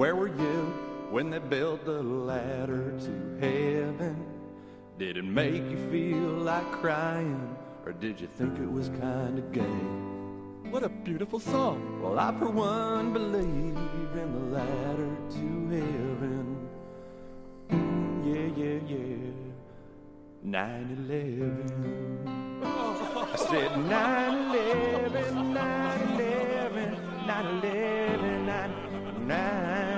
Where were you when they built the ladder to heaven? Did it make you feel like crying, or did you think it was kinda gay? What a beautiful song. Well, I for one believe in the ladder to heaven. Mm, yeah, yeah, yeah. 9 11. I said 9 11, 9 11, 9 11, 9 9 9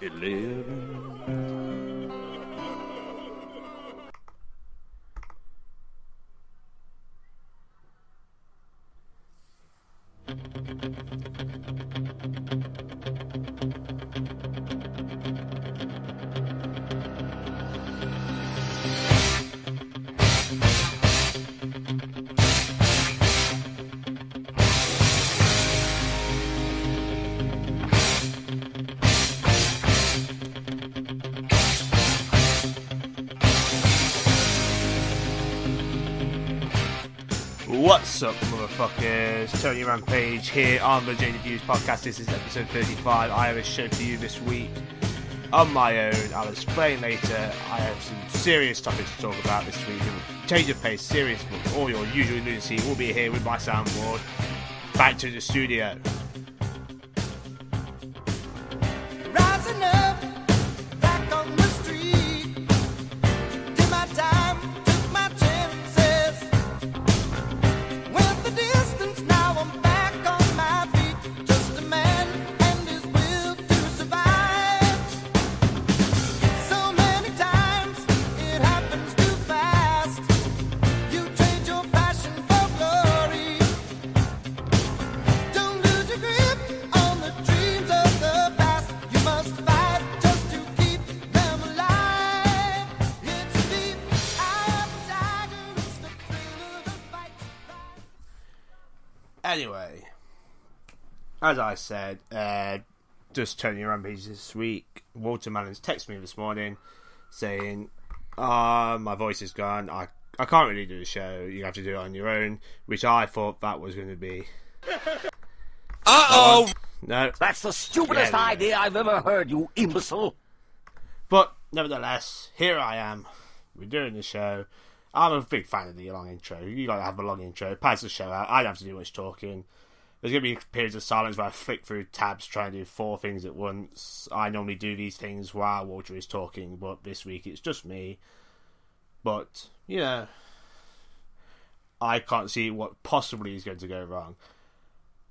11. What's up, motherfuckers? Tony Rampage here on the JD Views podcast. This is episode 35. I have a show for you this week on my own. I'll explain later. I have some serious topics to talk about this week. Change of pace, serious, but all your usual lunacy will be here with my soundboard. Back to the studio. As I said, uh, just around Rampage this week. Walter Mallon's texted me this morning saying, "Ah, my voice is gone. I I can't really do the show. You have to do it on your own." Which I thought that was going to be. Uh oh! No, That's the stupidest Yeah, yeah. idea I've ever heard, you imbecile. but nevertheless, here I am. We're doing the show. I'm a big fan of the long intro. You gotta have a long intro. Pads the show out. I don't have to do much talking. There's gonna be periods of silence where I flick through tabs trying to do four things at once. I normally do these things while Walter is talking, but this week it's just me. But, you know, I can't see what possibly is going to go wrong.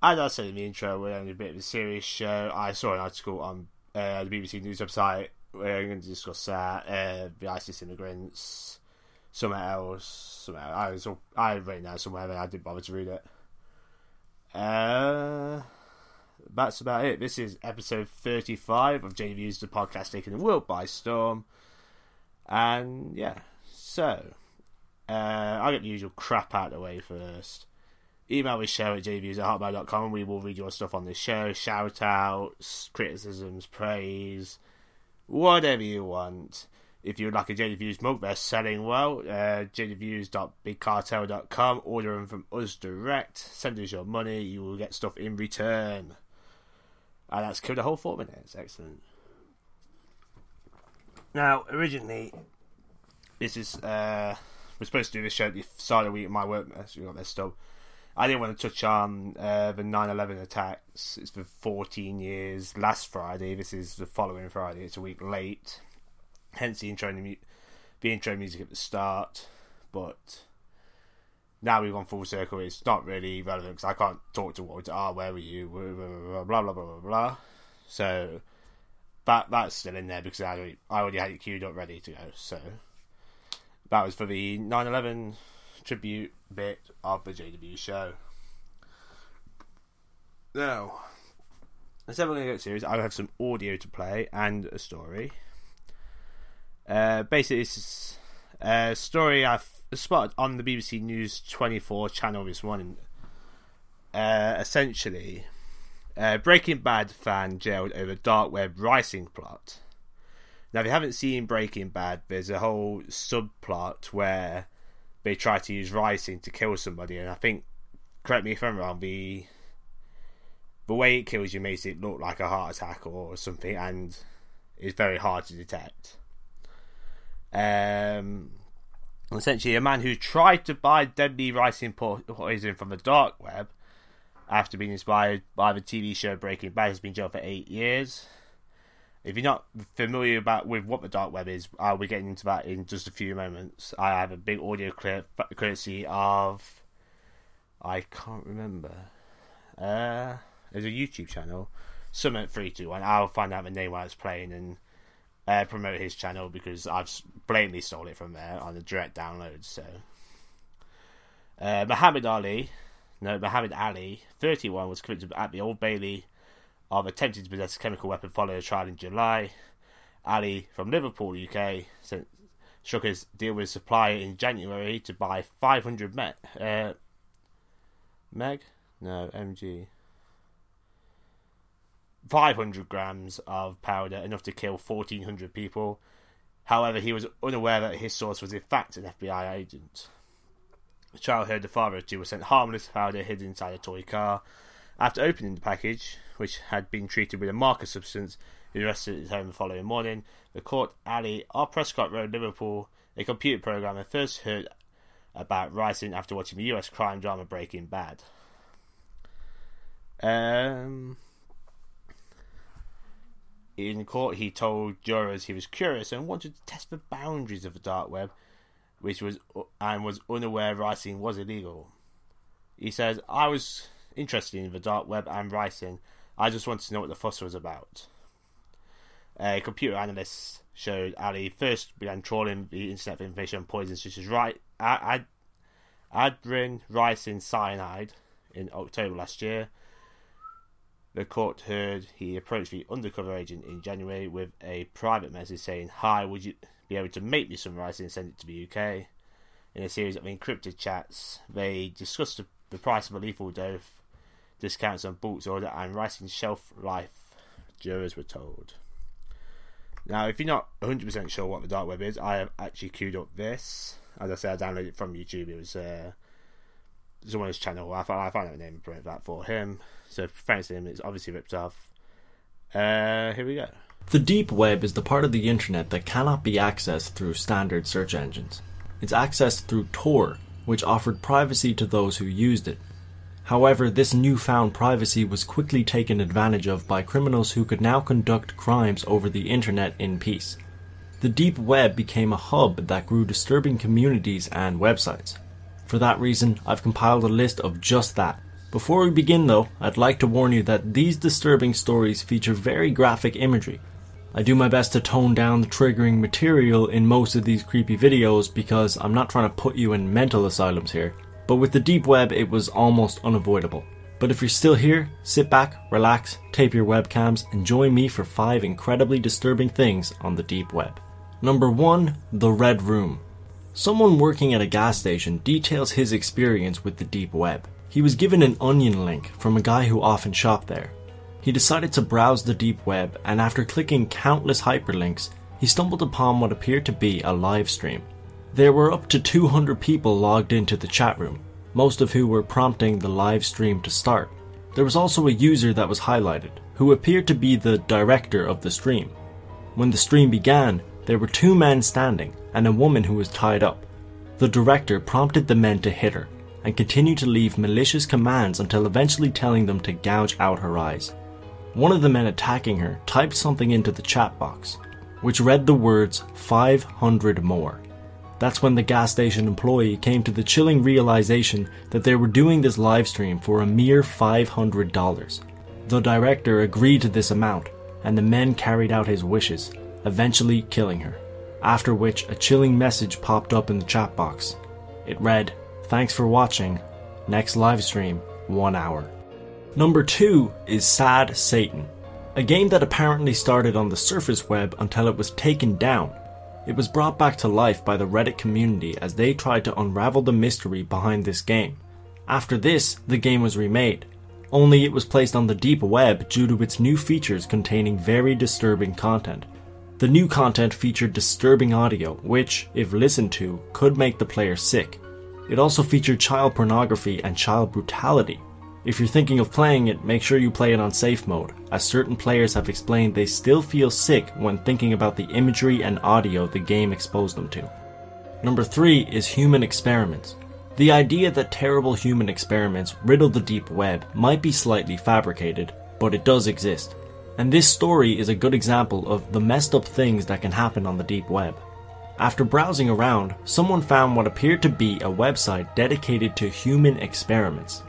As I said in the intro, we're having a bit of a serious show. I saw an article on uh, the BBC News website. We're going to discuss that. Uh, the ISIS immigrants, somewhere else. Somewhere I was I read that somewhere, but I didn't bother to read it. Uh, that's about it. This is episode thirty-five of JD Views, the podcast taking the world by storm. And yeah, so uh, I'll get the usual crap out of the way first email the show at jviews at hotmail.com and we will read your stuff on the show. Shout outs, criticisms, praise, whatever you want. If you'd like a JD Views mug, they're selling well. Uh, jdviews.bigcartel.com. Order them from us direct. Send us your money. You will get stuff in return. And that's killed a whole four minutes. Excellent. Now, originally, this is uh, we're supposed to do this show at the start of the week. My work, so we got this stuff. I didn't want to touch on uh, the 9/11 attacks. It's for 14 years. Last Friday. This is the following Friday. It's a week late. Hence the intro, mu- the intro music at the start. But now we've gone full circle. It's not really relevant because I can't talk to Walter. Ah, where were you? Blah blah blah blah blah blah. So that that's still in there because I already, I already had it queued up ready to go. So that was for the 9/11 tribute bit of the JW show. Now, let's have a look at series. I have some audio to play and a story. Uh, basically, is a story I've spotted on the BBC News 24 channel this morning. Uh, essentially, a Breaking Bad fan jailed over dark web ricin plot. Now, if you haven't seen Breaking Bad, there's a whole subplot where they try to use ricin to kill somebody, and I think, correct me if I'm wrong, the the way it kills you makes it look like a heart attack or something, and it's very hard to detect. Um, essentially, a man who tried to buy deadly ricin po- poison from the dark web after being inspired by the TV show Breaking Bad has been jailed for eight years. If you're not familiar about with what the dark web is, I'll be getting into that in just a few moments. I have a big audio clip courtesy of I can't remember. Uh, there's a YouTube channel, Summit Three Two One. I'll find out the name while it's playing and uh, promote his channel because I've blatantly stole it from there on the direct download. So, uh, Muhammad Ali, no, Muhammad Ali, 31, was convicted at the Old Bailey of attempting to possess a chemical weapon following a trial in July. Ali from Liverpool, UK, sent, struck his deal with a supplier in January to buy 500 Met, uh, Meg? No, MG. 500 grams of powder, enough to kill 1,400 people. However, he was unaware that his source was in fact an FBI agent. The child heard the father of two was sent harmless powder hidden inside a toy car. After opening the package, which had been treated with a marker substance, he arrested at his home the following morning. The court, Ali R. Prescott Road, Liverpool, a computer programmer, first heard about ricin after watching the US crime drama Breaking Bad. Um, in court, he told jurors he was curious and wanted to test the boundaries of the dark web, which was and was unaware ricin was illegal. He says, "I was interested in the dark web and ricin. I just wanted to know what the fuss was about." A computer analyst showed Ali first began trawling the internet for information on poisons such as right, ad, adrin, ricin, cyanide in October last year. The court heard he approached the undercover agent in January with a private message saying, Hi, would you be able to make me some ricin and send it to the UK? In a series of encrypted chats, they discussed the, price of a lethal dose, discounts on bulk order, and ricin shelf life, jurors were told. Now, if you're not 100% sure what the dark web is, I have actually queued up this. As I said, I downloaded it from YouTube. It was uh, someone's channel. I found, I found out the name promoted that for him. So thanks to him, it's obviously ripped off. Uh, here we go. The deep web is the part of the internet that cannot be accessed through standard search engines. It's accessed through Tor, which offered privacy to those who used it. However, this newfound privacy was quickly taken advantage of by criminals who could now conduct crimes over the internet in peace. The deep web became a hub that grew disturbing communities and websites. For that reason, I've compiled a list of just that. Before we begin though, I'd like to warn you that these disturbing stories feature very graphic imagery. I do my best to tone down the triggering material in most of these creepy videos because I'm not trying to put you in mental asylums here. But with the deep web, it was almost unavoidable. But if you're still here, sit back, relax, tape your webcams, and join me for five incredibly disturbing things on the deep web. Number one, the Red Room. Someone working at a gas station details his experience with the deep web. He was given an onion link from a guy who often shopped there. He decided to browse the deep web, and after clicking countless hyperlinks, he stumbled upon what appeared to be a live stream. There were up to 200 people logged into the chat room, most of who were prompting the live stream to start. There was also a user that was highlighted, who appeared to be the director of the stream. When the stream began, there were two men standing and a woman who was tied up. The director prompted the men to hit her and continued to leave malicious commands until eventually telling them to gouge out her eyes. One of the men attacking her typed something into the chat box, which read the words 500 more. That's when the gas station employee came to the chilling realization that they were doing this live stream for a mere $500. The director agreed to this amount, and the men carried out his wishes, eventually killing her. After which, a chilling message popped up in the chat box. It read, Thanks for watching. Next live stream, one hour. Number two is Sad Satan, a game that apparently started on the surface web until it was taken down. It was brought back to life by the Reddit community as they tried to unravel the mystery behind this game. After this, the game was remade, only it was placed on the deep web due to its new features containing very disturbing content. The new content featured disturbing audio, which, if listened to, could make the player sick. It also featured child pornography and child brutality. If you're thinking of playing it, make sure you play it on safe mode, as certain players have explained they still feel sick when thinking about the imagery and audio the game exposed them to. Number 3 is human experiments. The idea that terrible human experiments riddle the deep web might be slightly fabricated, but it does exist. And this story is a good example of the messed up things that can happen on the deep web. After browsing around, someone found what appeared to be a website dedicated to human experiments.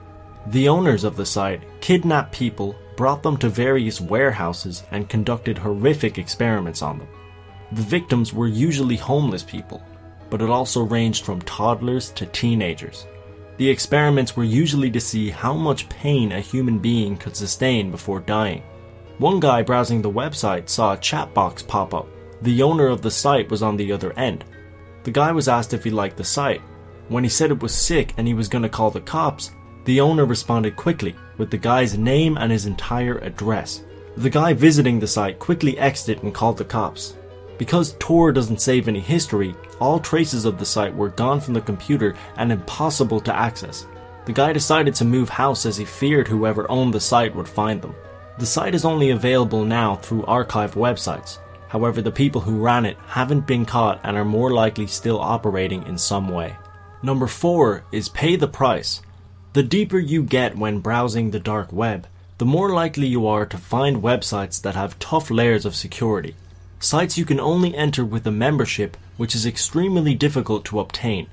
The owners of the site kidnapped people, brought them to various warehouses, and conducted horrific experiments on them. The victims were usually homeless people, but it also ranged from toddlers to teenagers. The experiments were usually to see how much pain a human being could sustain before dying. One guy browsing the website saw a chat box pop up. The owner of the site was on the other end. The guy was asked if he liked the site. When he said it was sick and he was going to call the cops, the owner responded quickly with the guy's name and his entire address. The guy visiting the site quickly exited and called the cops. Because Tor doesn't save any history, all traces of the site were gone from the computer and impossible to access. The guy decided to move house as he feared whoever owned the site would find them. The site is only available now through archived websites. However, the people who ran it haven't been caught and are more likely still operating in some way. Number 4 is pay the price. The deeper you get when browsing the dark web, the more likely you are to find websites that have tough layers of security. Sites you can only enter with a membership, which is extremely difficult to obtain.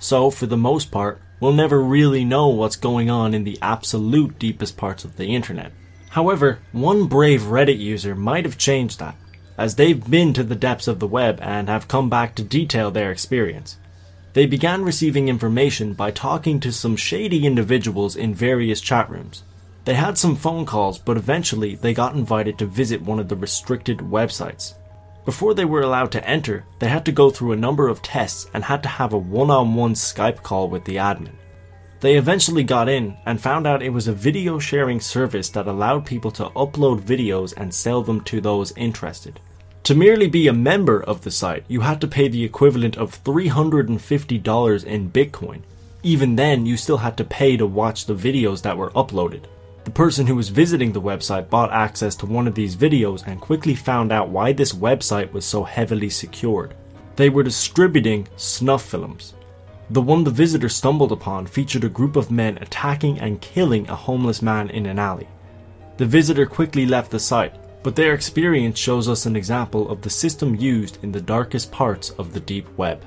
So, for the most part, we'll never really know what's going on in the absolute deepest parts of the internet. However, one brave Reddit user might have changed that, as they've been to the depths of the web and have come back to detail their experience. They began receiving information by talking to some shady individuals in various chat rooms. They had some phone calls, but eventually they got invited to visit one of the restricted websites. Before they were allowed to enter, they had to go through a number of tests and had to have a one on one Skype call with the admin. They eventually got in and found out it was a video sharing service that allowed people to upload videos and sell them to those interested. To merely be a member of the site, you had to pay the equivalent of $350 in Bitcoin. Even then, you still had to pay to watch the videos that were uploaded. The person who was visiting the website bought access to one of these videos and quickly found out why this website was so heavily secured. They were distributing snuff films. The one the visitor stumbled upon featured a group of men attacking and killing a homeless man in an alley. The visitor quickly left the site, but their experience shows us an example of the system used in the darkest parts of the deep web.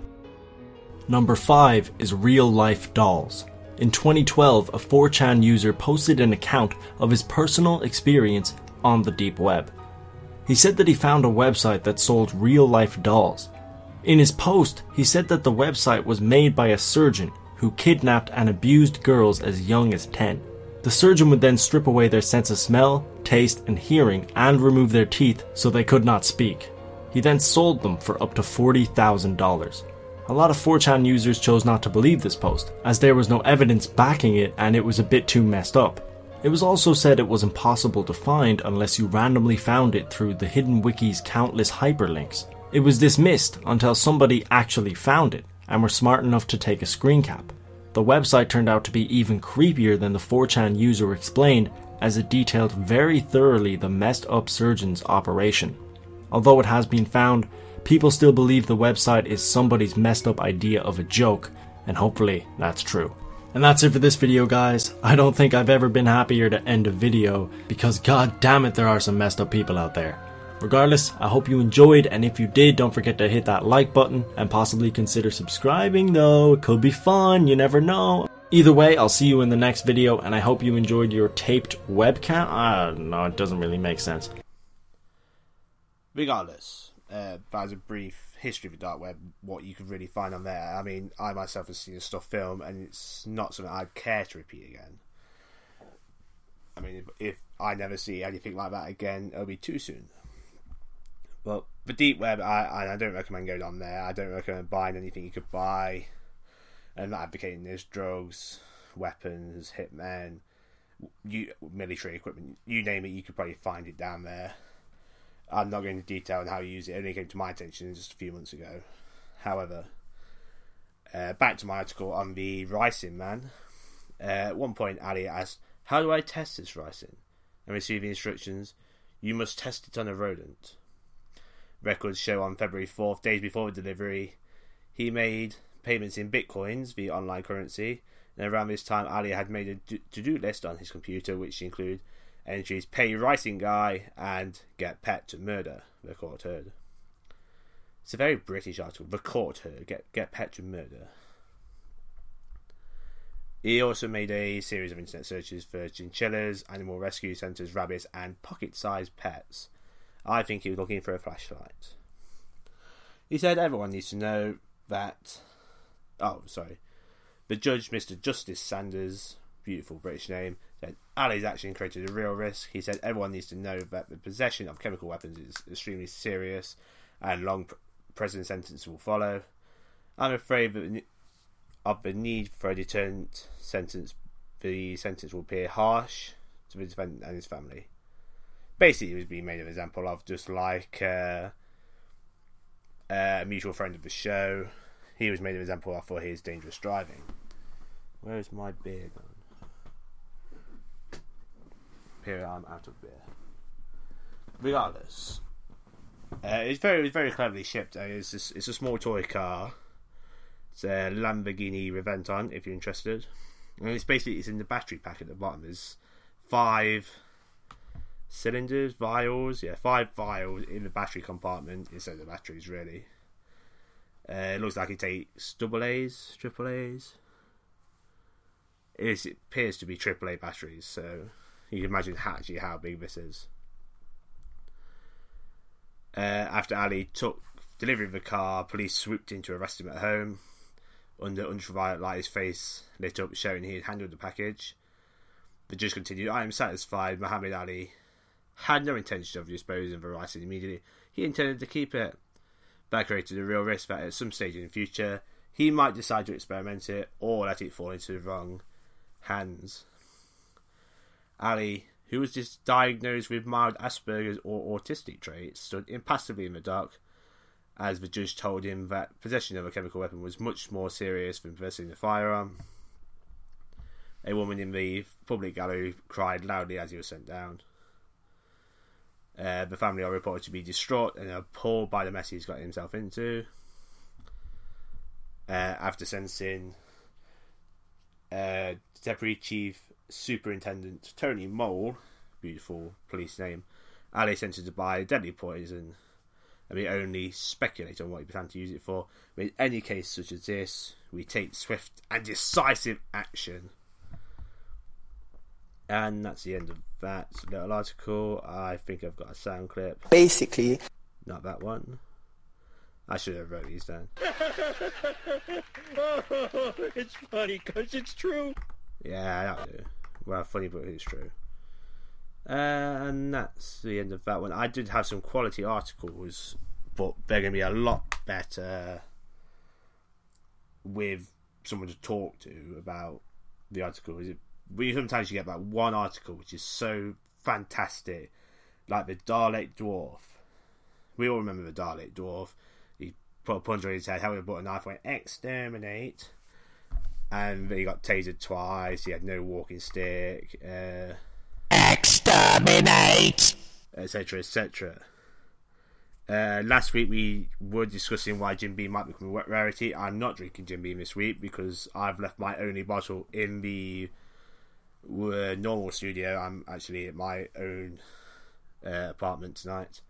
Number 5 is real life dolls. In 2012, a 4chan user posted an account of his personal experience on the deep web. He said that he found a website that sold real life dolls. In his post, he said that the website was made by a surgeon who kidnapped and abused girls as young as 10. The surgeon would then strip away their sense of smell, taste, and hearing and remove their teeth so they could not speak. He then sold them for up to $40,000. A lot of 4chan users chose not to believe this post, as there was no evidence backing it and it was a bit too messed up. It was also said it was impossible to find unless you randomly found it through the Hidden Wiki's countless hyperlinks. It was dismissed until somebody actually found it and were smart enough to take a screen cap. The website turned out to be even creepier than the 4chan user explained, as it detailed very thoroughly the messed up surgeon's operation. Although it has been found, people still believe the website is somebody's messed up idea of a joke, and hopefully that's true. And that's it for this video, guys. I don't think I've ever been happier to end a video because god damn it, there are some messed up people out there. Regardless, I hope you enjoyed, and if you did, don't forget to hit that like button and possibly consider subscribing, though. It could be fun, you never know. Either way, I'll see you in the next video, and I hope you enjoyed your taped webcam. Ah, no, it doesn't really make sense. regardless, uh, that was a brief history of the dark web, what you could really find on there. I mean, I myself have seen snuff film, and it's not something I'd care to repeat again. I mean, if, if I never see anything like that again, it'll be too soon. But the deep web, I I don't recommend going on there. I don't recommend buying anything you could buy. I'm not advocating this. Drugs, weapons, hitmen, you military equipment, you name it, you could probably find it down there. I'm not going into detail on how you use it. It only came to my attention just a few months ago. However, uh, back to my article on the Ricin Man. Uh, at one point, Ali asked, How do I test this ricin? And receiving instructions, you must test it on a rodent. Records show on February 4th, days before delivery, he made payments in bitcoins the online currency. And around this time, Ali had made a to do list on his computer, which include entries pay ricin guy and get pet to murder, the court heard. It's a very British article. The court heard get, get pet to murder. He also made a series of internet searches for chinchillas, animal rescue centres, rabbits, and pocket sized pets. I think he was looking for a flashlight. He said everyone needs to know that. Oh, sorry. The judge, Mr. Justice Sanders, beautiful British name, said Ali's action created a real risk. He said everyone needs to know that the possession of chemical weapons is extremely serious and long prison sentence will follow. I'm afraid that of the need for a deterrent sentence, the sentence will appear harsh to the defendant and his family. Basically, he was being made an example of, just like uh, a mutual friend of the show. He was made an example of for his dangerous driving. Where is my beer gone? Here I'm out of beer. Regardless, uh, it's very very cleverly shipped. Uh, it's it's a small toy car. It's a Lamborghini Reventon, if you're interested. And it's basically it's in the battery pack at the bottom. There's five cylinders, vials, yeah, five vials in the battery compartment instead of the batteries. Really, uh, it looks like it takes double A's, triple A's. It, is, it appears to be triple A batteries, so you can imagine actually how big this is. Uh, after Ali took delivery of the car, police swooped in to arrest him at home. Under ultraviolet light, his face lit up, showing he had handled the package. The judge continued, I am satisfied Muhammad Ali had no intention of disposing of the ricin immediately. He intended to keep it. That created a real risk that at some stage in the future, he might decide to experiment it or let it fall into the wrong hands. Ali, who was just diagnosed with mild Asperger's or autistic traits, stood impassively in the dark as the judge told him that possession of a chemical weapon was much more serious than possessing a firearm. A woman in the public gallery cried loudly as he was sent down. Uh, the family are reported to be distraught and appalled by the mess he's got himself into. Uh, after sentencing, uh, Deputy Chief Superintendent Tony Mole, beautiful police name, Ali sentenced to buy deadly poison. And we only speculate on what he planned to use it for. But in any case such as this, we take swift and decisive action. And that's the end of that little article. I think I've got a sound clip. Basically, Not that one. I should have wrote these down. it's funny because it's true. Yeah, that'll do. Well, funny, but it's true. Uh, and that's the end of that one. I did have some quality articles, but they're going to be a lot better with someone to talk to about the article. Is it? We sometimes you get like one article which is so fantastic, like the Dalek Dwarf. We all remember the Dalek Dwarf. He put a punch on his head, held a knife, went exterminate, and he got tasered twice. He had no walking stick. Uh, exterminate. etc., etc. Uh, last week we were discussing why Jim Beam might become a rarity. I'm not drinking Jim Beam this week because I've left my only bottle in the uh, normal studio. I'm actually at my own uh, apartment tonight.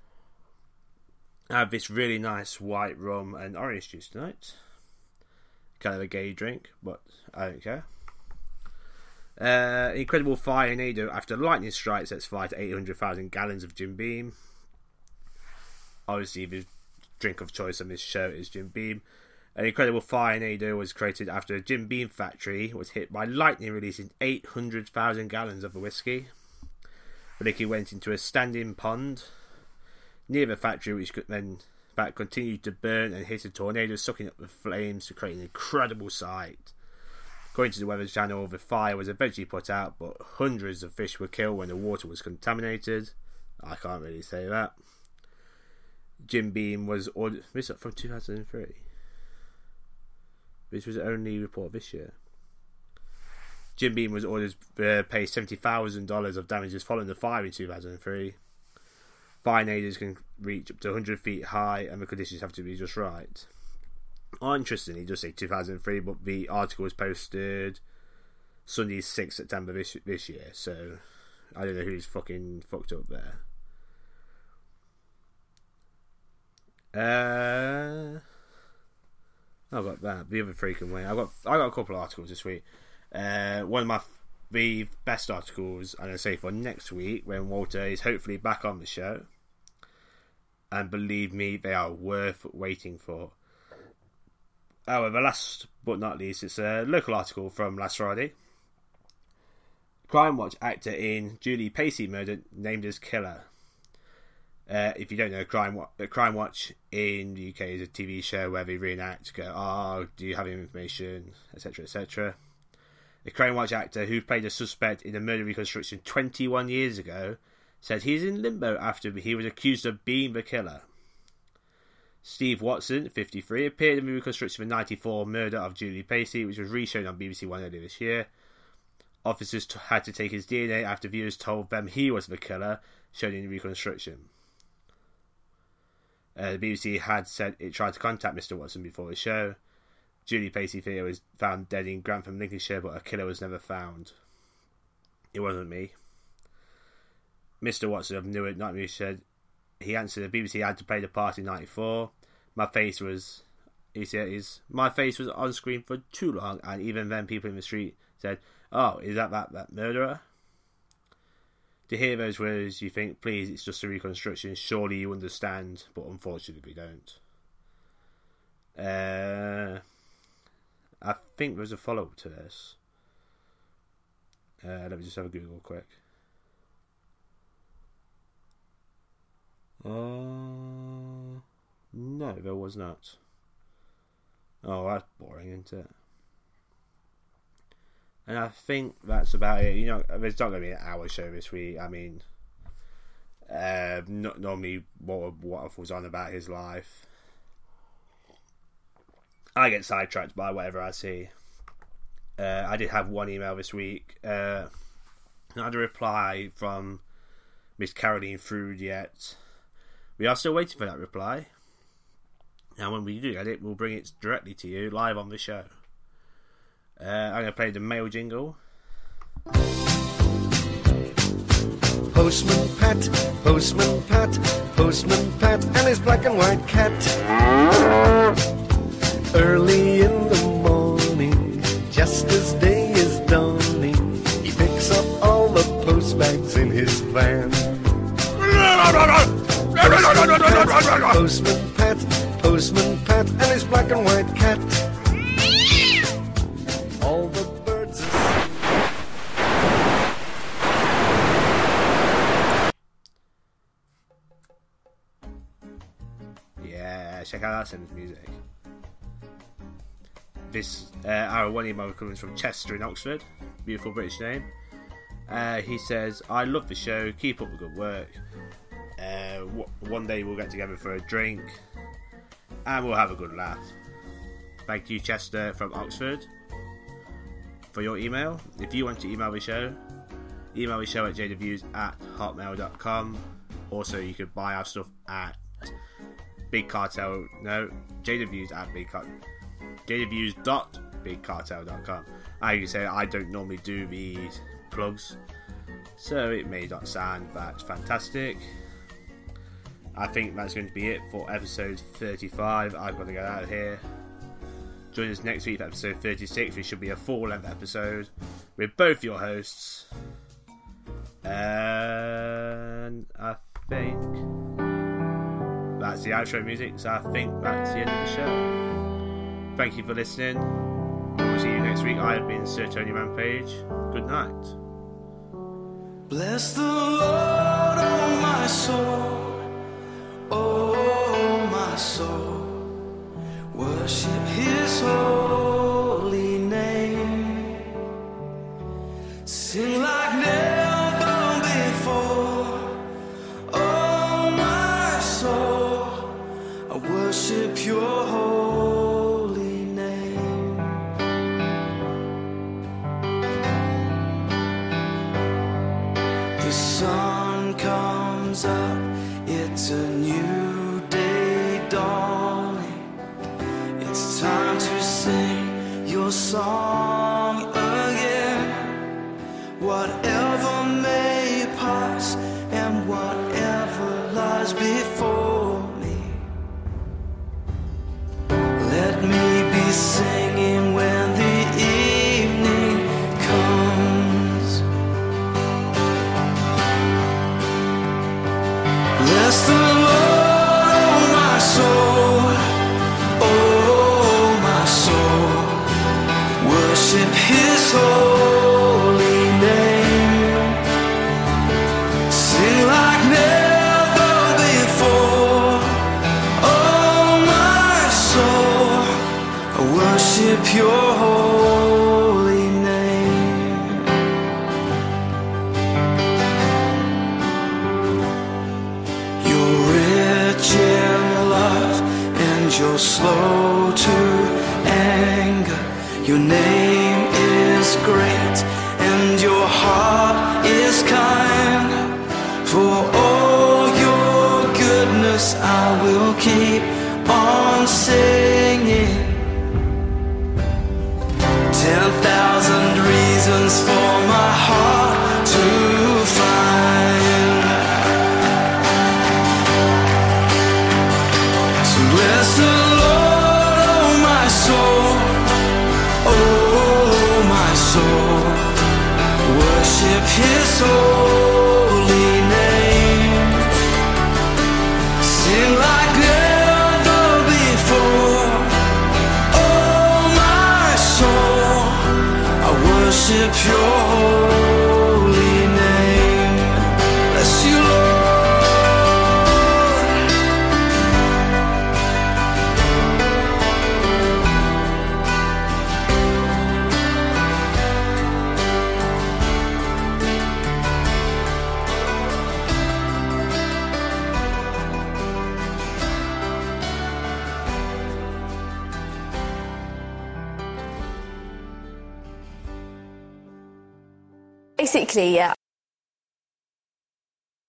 I have this really nice white rum and orange juice tonight. Kind of a gay drink, but I don't care. Uh, incredible fire in Edo after lightning strike sets fire to 800,000 gallons of Jim Beam. Obviously, the drink of choice on this show is Jim Beam. An incredible fire Edo was created after a Jim Beam factory was hit by lightning, releasing 800,000 gallons of the whiskey. The liquid went into a standing pond near the factory, which then that continued to burn and hit a tornado, sucking up the flames to create an incredible sight. According to the Weather Channel, the fire was eventually put out, but hundreds of fish were killed when the water was contaminated. I can't really say that. Jim Beam was ordered. This is from 2003. This was only report this year. Jim Beam was ordered to uh, pay seventy thousand dollars of damages following the fire in two thousand and three. Fire naders can reach up to hundred feet high, and the conditions have to be just right. Oh, interestingly, does say two thousand and three, but the article was posted Sunday, sixth September this this year. So I don't know who's fucking fucked up there. Uh, I got that. The other freaking way. I got I got a couple of articles this week. Uh, one of my the best articles, I'm gonna say for next week when Walter is hopefully back on the show. And believe me, they are worth waiting for. However, last but not least, it's a local article from last Friday. Crime Watch actor in Julie Pacey murder named as killer. Uh, if you don't know, Crime Watch, uh, Crime Watch in the UK is a TV show where they reenact, go, oh, do you have any information, etc., etc. The Crime Watch actor who played a suspect in a murder reconstruction 21 years ago said he's in limbo after he was accused of being the killer. Steve Watson, 53, appeared in the reconstruction of the 94 murder of Julie Pacey, which was reshown on BBC One earlier this year. Officers t- had to take his DNA after viewers told them he was the killer, shown in the reconstruction. Uh, the BBC had said it tried to contact Mr. Watson before the show. Julie Pacey Theo was found dead in Grantham, Lincolnshire, but a killer was never found. It wasn't me. Mr. Watson of Newark, Nottingham said he answered the BBC had to play the part in '94. My face was, he said, is my face was on screen for too long, and even then, people in the street said, "Oh, is that that that murderer?" To hear those words, you think, please, it's just a reconstruction. Surely you understand, but unfortunately, we don't. Uh, I think there's a follow up to this. Uh, let me just have a Google quick. Uh, no, there was not. Oh, that's boring, isn't it? And I think that's about it. You know, there's not going to be an hour show this week. I mean, uh, not normally what what was on about his life. I get sidetracked by whatever I see. Uh, I did have one email this week. Uh, not had a reply from Miss Caroline Frood yet. We are still waiting for that reply. And when we do get it, we'll bring it directly to you live on the show. Uh, I'm going to play the mail jingle. Postman Pat, Postman Pat, Postman Pat, and his black and white cat. Early in the morning, just as day is dawning, he picks up all the post bags in his van. Postman Pat, Postman Pat, and his black and white cat. Yeah, check out sentence music. This uh, email comes from Chester in Oxford, beautiful British name. Uh, he says, "I love the show. Keep up the good work. Uh, w- one day we'll get together for a drink, and we'll have a good laugh." Thank you, Chester from Oxford, for your email. If you want to email the show, email the show at jdeviews at hotmail.com. Also, you could buy our stuff at Big Cartel. No, jdeviews at Big Cartel. jdeviews.bigcartel.com. Like you say, I don't normally do these plugs, so it may not sound that fantastic. I think that's going to be it for episode 35. I've got to get out of here. Join us next week episode 36, which should be a full length episode with both your hosts. And I think that's the outro music, so I think that's the end of the show. Thank you for listening. We'll see you next week. I have been Sir Tony Rampage. Good night. Bless the Lord, oh my soul, oh my soul. Worship His holy name. Sing like never your holy name. The song. Worship worship Your Yeah,